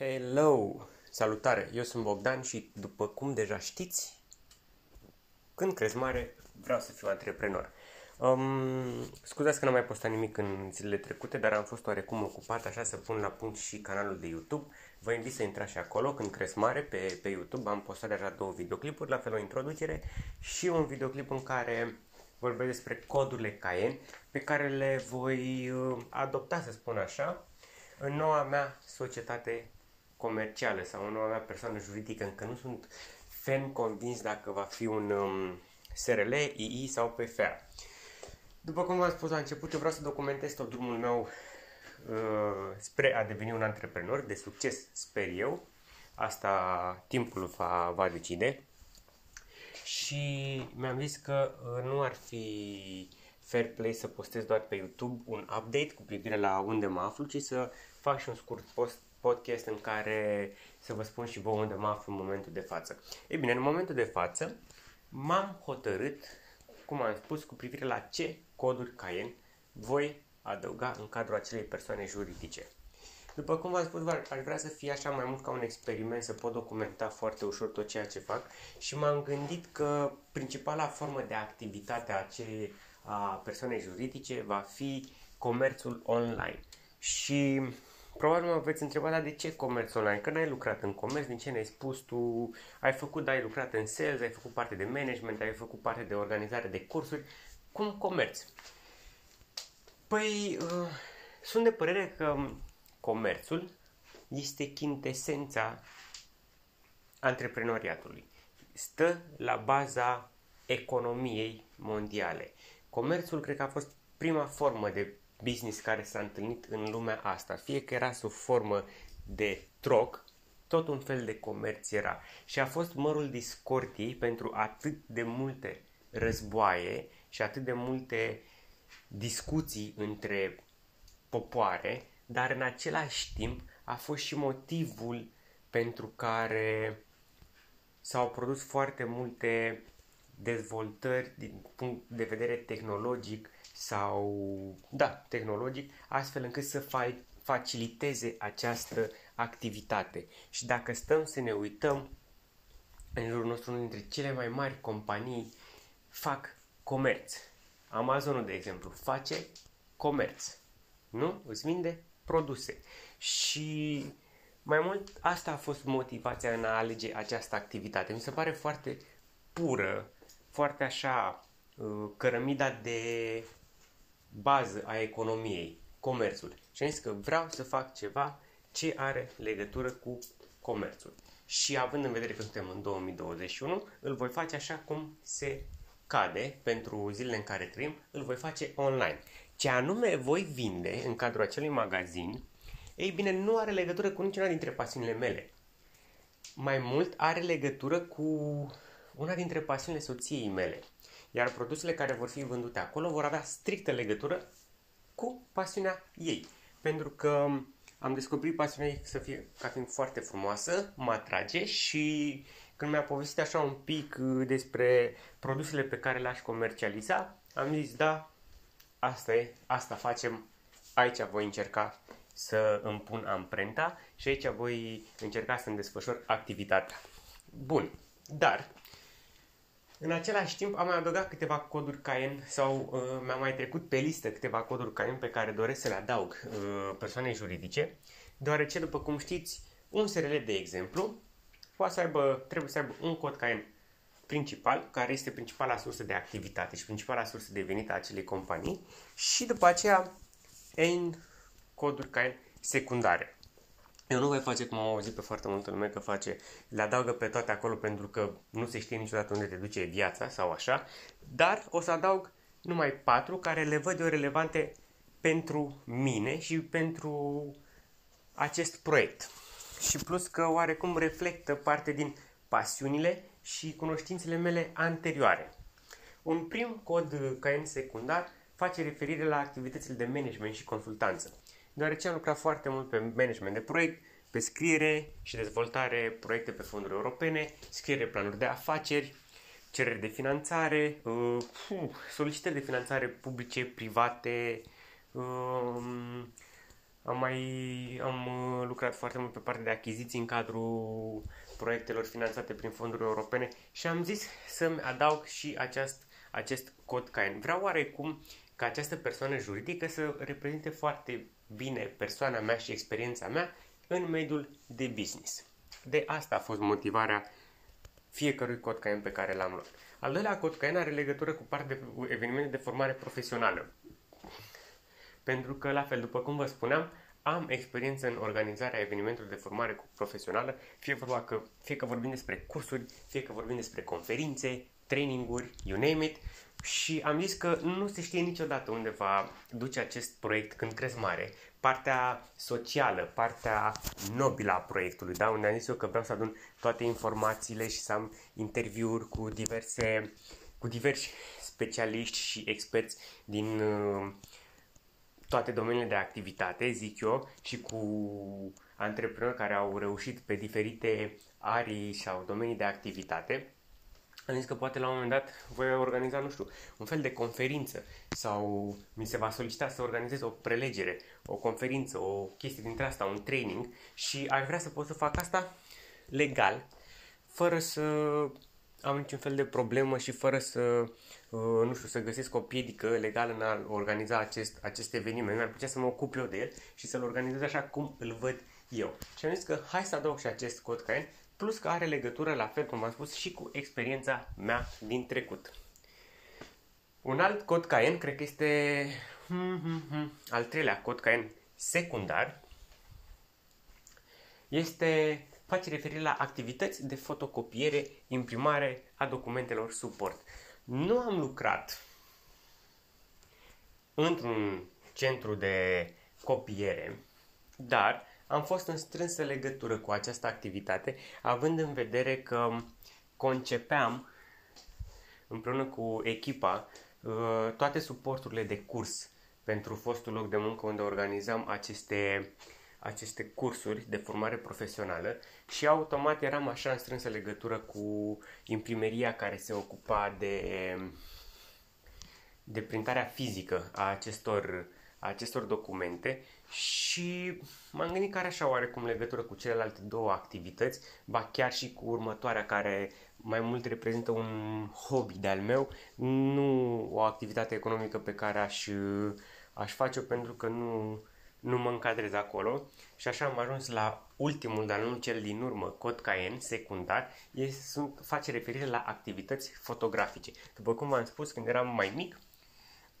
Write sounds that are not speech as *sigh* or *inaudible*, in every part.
Hello! Salutare! Eu sunt Bogdan și după cum deja știți, când crezi mare, vreau să fiu antreprenor. Um, scuzați că n-am mai postat nimic în zilele trecute, dar am fost oarecum ocupat așa să pun la punct și canalul de YouTube. Vă invit să intrați și acolo când crezi mare pe, pe YouTube. Am postat deja două videoclipuri, la fel o introducere și un videoclip în care vorbesc despre codurile Cayenne pe care le voi uh, adopta, să spun așa, în noua mea societate comercială sau în noua mea persoană juridică. Încă nu sunt ferm convins dacă va fi un um, SRL, II sau PFA. După cum v-am spus la început, eu vreau să documentez tot drumul meu uh, spre a deveni un antreprenor de succes, sper eu. Asta timpul va, va decide. Și mi-am zis că uh, nu ar fi fair play să postez doar pe YouTube un update cu privire la unde mă aflu, ci să fac și un scurt post podcast în care să vă spun și vouă unde mă aflu în momentul de față. Ei bine, în momentul de față m-am hotărât, cum am spus, cu privire la ce coduri Cayenne voi adăuga în cadrul acelei persoane juridice. După cum v-am spus, aș vrea să fie așa mai mult ca un experiment, să pot documenta foarte ușor tot ceea ce fac și m-am gândit că principala formă de activitate a, acelei, a persoanei juridice va fi comerțul online. Și Probabil mă veți întreba, dar de ce comerț online? Că n-ai lucrat în comerț, din ce ne-ai spus tu? Ai făcut, da, ai lucrat în sales, ai făcut parte de management, ai făcut parte de organizare de cursuri. Cum comerț? Păi, uh, sunt de părere că comerțul este chintesența antreprenoriatului. Stă la baza economiei mondiale. Comerțul cred că a fost prima formă de business care s-a întâlnit în lumea asta. Fie că era sub formă de troc, tot un fel de comerț era. Și a fost mărul discordiei pentru atât de multe războaie și atât de multe discuții între popoare, dar în același timp a fost și motivul pentru care s-au produs foarte multe dezvoltări din punct de vedere tehnologic sau, da, tehnologic, astfel încât să fa- faciliteze această activitate. Și dacă stăm să ne uităm, în jurul nostru, unul dintre cele mai mari companii fac comerț. Amazonul, de exemplu, face comerț. Nu? Îți vinde produse. Și mai mult, asta a fost motivația în a alege această activitate. Mi se pare foarte pură, foarte așa, uh, cărămida de bază a economiei, comerțul. Și am zis că vreau să fac ceva ce are legătură cu comerțul. Și având în vedere că suntem în 2021, îl voi face așa cum se cade pentru zilele în care trăim, îl voi face online. Ce anume voi vinde în cadrul acelui magazin, ei bine, nu are legătură cu niciuna dintre pasiunile mele. Mai mult are legătură cu una dintre pasiunile soției mele. Iar produsele care vor fi vândute acolo vor avea strictă legătură cu pasiunea ei. Pentru că am descoperit pasiunea ei să fie, ca fiind foarte frumoasă, mă atrage și când mi-a povestit așa un pic uh, despre produsele pe care le-aș comercializa, am zis, da, asta e, asta facem, aici voi încerca să îmi pun amprenta și aici voi încerca să-mi desfășor activitatea. Bun, dar în același timp am mai adăugat câteva coduri Cayenne sau uh, mi-am mai trecut pe listă câteva coduri Cayenne pe care doresc să le adaug uh, persoanei juridice, deoarece, după cum știți, un SRL, de exemplu, poate să aibă, trebuie să aibă un cod Cayenne principal, care este principala sursă de activitate și principala sursă de venit a acelei companii și după aceea N coduri Cayenne secundare. Eu nu voi face cum am auzit pe foarte multă lume că face, le adaugă pe toate acolo pentru că nu se știe niciodată unde te duce viața sau așa, dar o să adaug numai patru care le văd eu relevante pentru mine și pentru acest proiect. Și plus că oarecum reflectă parte din pasiunile și cunoștințele mele anterioare. Un prim cod CAEN secundar face referire la activitățile de management și consultanță deoarece am lucrat foarte mult pe management de proiect, pe scriere și dezvoltare proiecte pe fonduri europene, scriere planuri de afaceri, cereri de finanțare, uh, solicitări de finanțare publice, private, uh, am mai am uh, lucrat foarte mult pe partea de achiziții în cadrul proiectelor finanțate prin fonduri europene și am zis să-mi adaug și acest, acest cod CAEN. Vreau oarecum ca această persoană juridică să reprezinte foarte bine persoana mea și experiența mea în mediul de business. De asta a fost motivarea fiecărui cod CAEN pe care l-am luat. Al doilea cod CAEN are legătură cu partea de evenimente de formare profesională. Pentru că, la fel, după cum vă spuneam, am experiență în organizarea evenimentelor de formare profesională, fie, vorba că, fie că vorbim despre cursuri, fie că vorbim despre conferințe, traininguri, you name it, și am zis că nu se știe niciodată unde va duce acest proiect când crezi mare. Partea socială, partea nobilă a proiectului, da? unde am zis eu că vreau să adun toate informațiile și să am interviuri cu diverse, cu diversi specialiști și experți din uh, toate domeniile de activitate, zic eu, și cu antreprenori care au reușit pe diferite arii sau domenii de activitate. Am zis că poate la un moment dat voi organiza, nu știu, un fel de conferință sau mi se va solicita să organizez o prelegere, o conferință, o chestie dintre asta, un training și aș vrea să pot să fac asta legal, fără să am niciun fel de problemă și fără să, uh, nu știu, să găsesc o piedică legală în a organiza acest, acest eveniment. Mi-ar plăcea să mă ocup eu de el și să-l organizez așa cum îl văd eu. Și am zis că hai să adaug și acest cod CAEN, plus că are legătură, la fel cum am spus, și cu experiența mea din trecut. Un alt cod CAEN, cred că este hmm, hmm, hmm, al treilea cod CAEN secundar, este face referire la activități de fotocopiere, imprimare a documentelor suport. Nu am lucrat într-un centru de copiere, dar am fost în strânsă legătură cu această activitate, având în vedere că concepeam împreună cu echipa uh, toate suporturile de curs pentru fostul loc de muncă unde organizam aceste aceste cursuri de formare profesională și automat eram așa în strânsă legătură cu imprimeria care se ocupa de, de printarea fizică a acestor, a acestor documente și m-am gândit că are așa oarecum legătură cu celelalte două activități, ba chiar și cu următoarea care mai mult reprezintă un hobby de-al meu, nu o activitate economică pe care aș, aș face-o pentru că nu, nu mă încadrez acolo și așa am ajuns la ultimul, dar nu cel din urmă, cod Cayenne, secundar, este, sunt, face referire la activități fotografice. După cum v-am spus, când eram mai mic,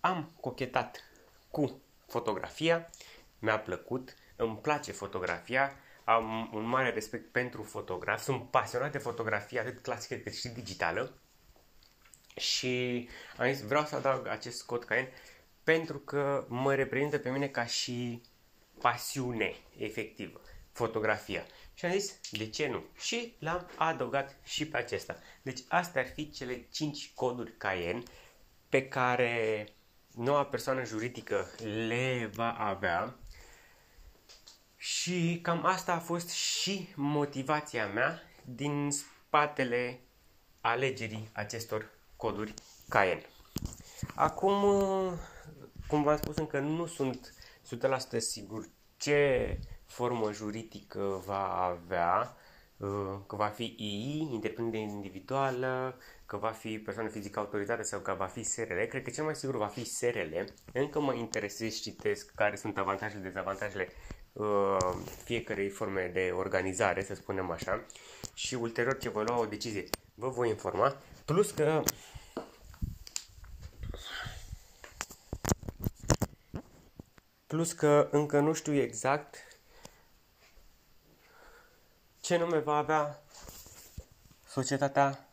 am cochetat cu fotografia, mi-a plăcut, îmi place fotografia, am un mare respect pentru fotograf, sunt pasionat de fotografie atât clasică cât și digitală și am zis vreau să adaug acest cod Cayenne pentru că mă reprezintă pe mine ca și pasiune efectivă, fotografia. Și am zis, de ce nu? Și l-am adăugat și pe acesta. Deci astea ar fi cele 5 coduri Cayenne pe care noua persoană juridică le va avea și cam asta a fost și motivația mea din spatele alegerii acestor coduri Cayenne. Acum cum v-am spus, încă nu sunt 100% sigur ce formă juridică va avea, uh, că va fi II, întreprindere individuală, că va fi persoană fizică autorizată sau că va fi SRL. Cred că cel mai sigur va fi SRL. Încă mă interesez, citesc care sunt avantajele, dezavantajele uh, fiecarei forme de organizare, să spunem așa, și ulterior ce voi lua o decizie, vă voi informa. Plus că Plus că încă nu știu exact ce nume va avea societatea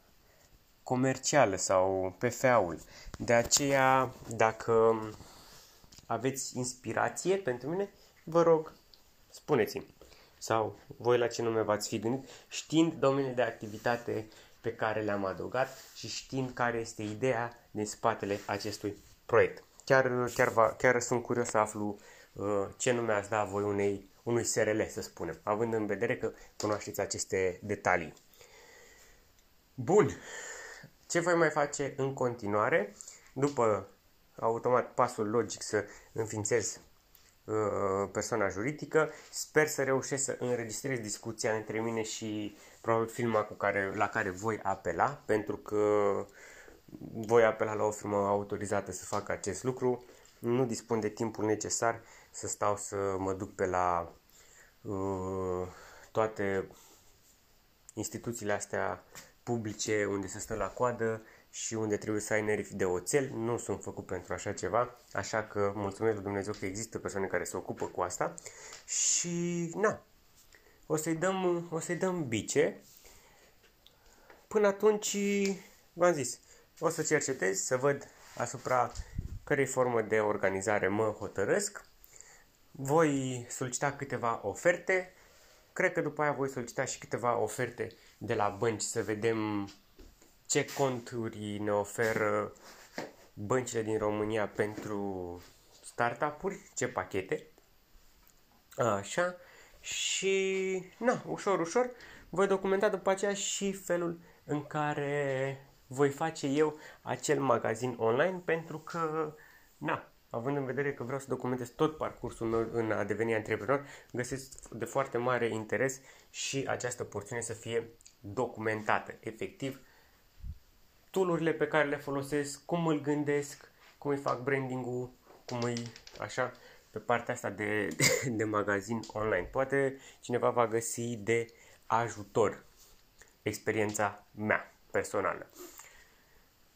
comercială sau PFA-ul. De aceea, dacă aveți inspirație pentru mine, vă rog, spuneți-mi. Sau voi la ce nume v-ați fi gândit, știind domeniile de activitate pe care le-am adăugat și știind care este ideea din spatele acestui proiect. Chiar, chiar, va, chiar sunt curios să aflu uh, ce nume ați da voi unei, unui SRL, să spunem, având în vedere că cunoașteți aceste detalii. Bun, ce voi mai face în continuare? După automat pasul logic să înființez uh, persoana juridică. Sper să reușesc să înregistrez discuția între mine și probabil firma cu care, la care voi apela, pentru că voi apela la o firmă autorizată să facă acest lucru. Nu dispun de timpul necesar să stau să mă duc pe la uh, toate instituțiile astea publice unde se stă la coadă și unde trebuie să ai nervi de oțel. Nu sunt făcut pentru așa ceva, așa că mulțumesc lui Dumnezeu că există persoane care se ocupă cu asta și na, o să-i dăm, o să-i dăm bice. Până atunci, v-am zis, o să cercetez, să văd asupra cărei formă de organizare mă hotărăsc. Voi solicita câteva oferte. Cred că după aia voi solicita și câteva oferte de la bănci să vedem ce conturi ne oferă băncile din România pentru startup-uri, ce pachete. Așa. Și, na, ușor, ușor, voi documenta după aceea și felul în care voi face eu acel magazin online pentru că, na, având în vedere că vreau să documentez tot parcursul meu în a deveni antreprenor, găsesc de foarte mare interes și această porțiune să fie documentată, efectiv, toolurile pe care le folosesc, cum îl gândesc, cum îi fac branding-ul, cum îi așa, pe partea asta de, de, *laughs* de magazin online. Poate cineva va găsi de ajutor experiența mea personală.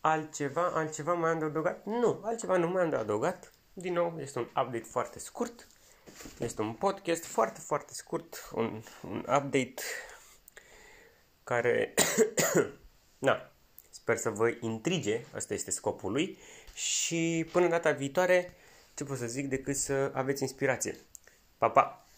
Altceva, altceva mai am de adăugat? Nu, altceva nu mai am de adăugat. Din nou, este un update foarte scurt. Este un podcast foarte, foarte scurt, un, un update care, *coughs* na, sper să vă intrige, asta este scopul lui și până data viitoare, ce pot să zic decât să aveți inspirație. Pa, pa!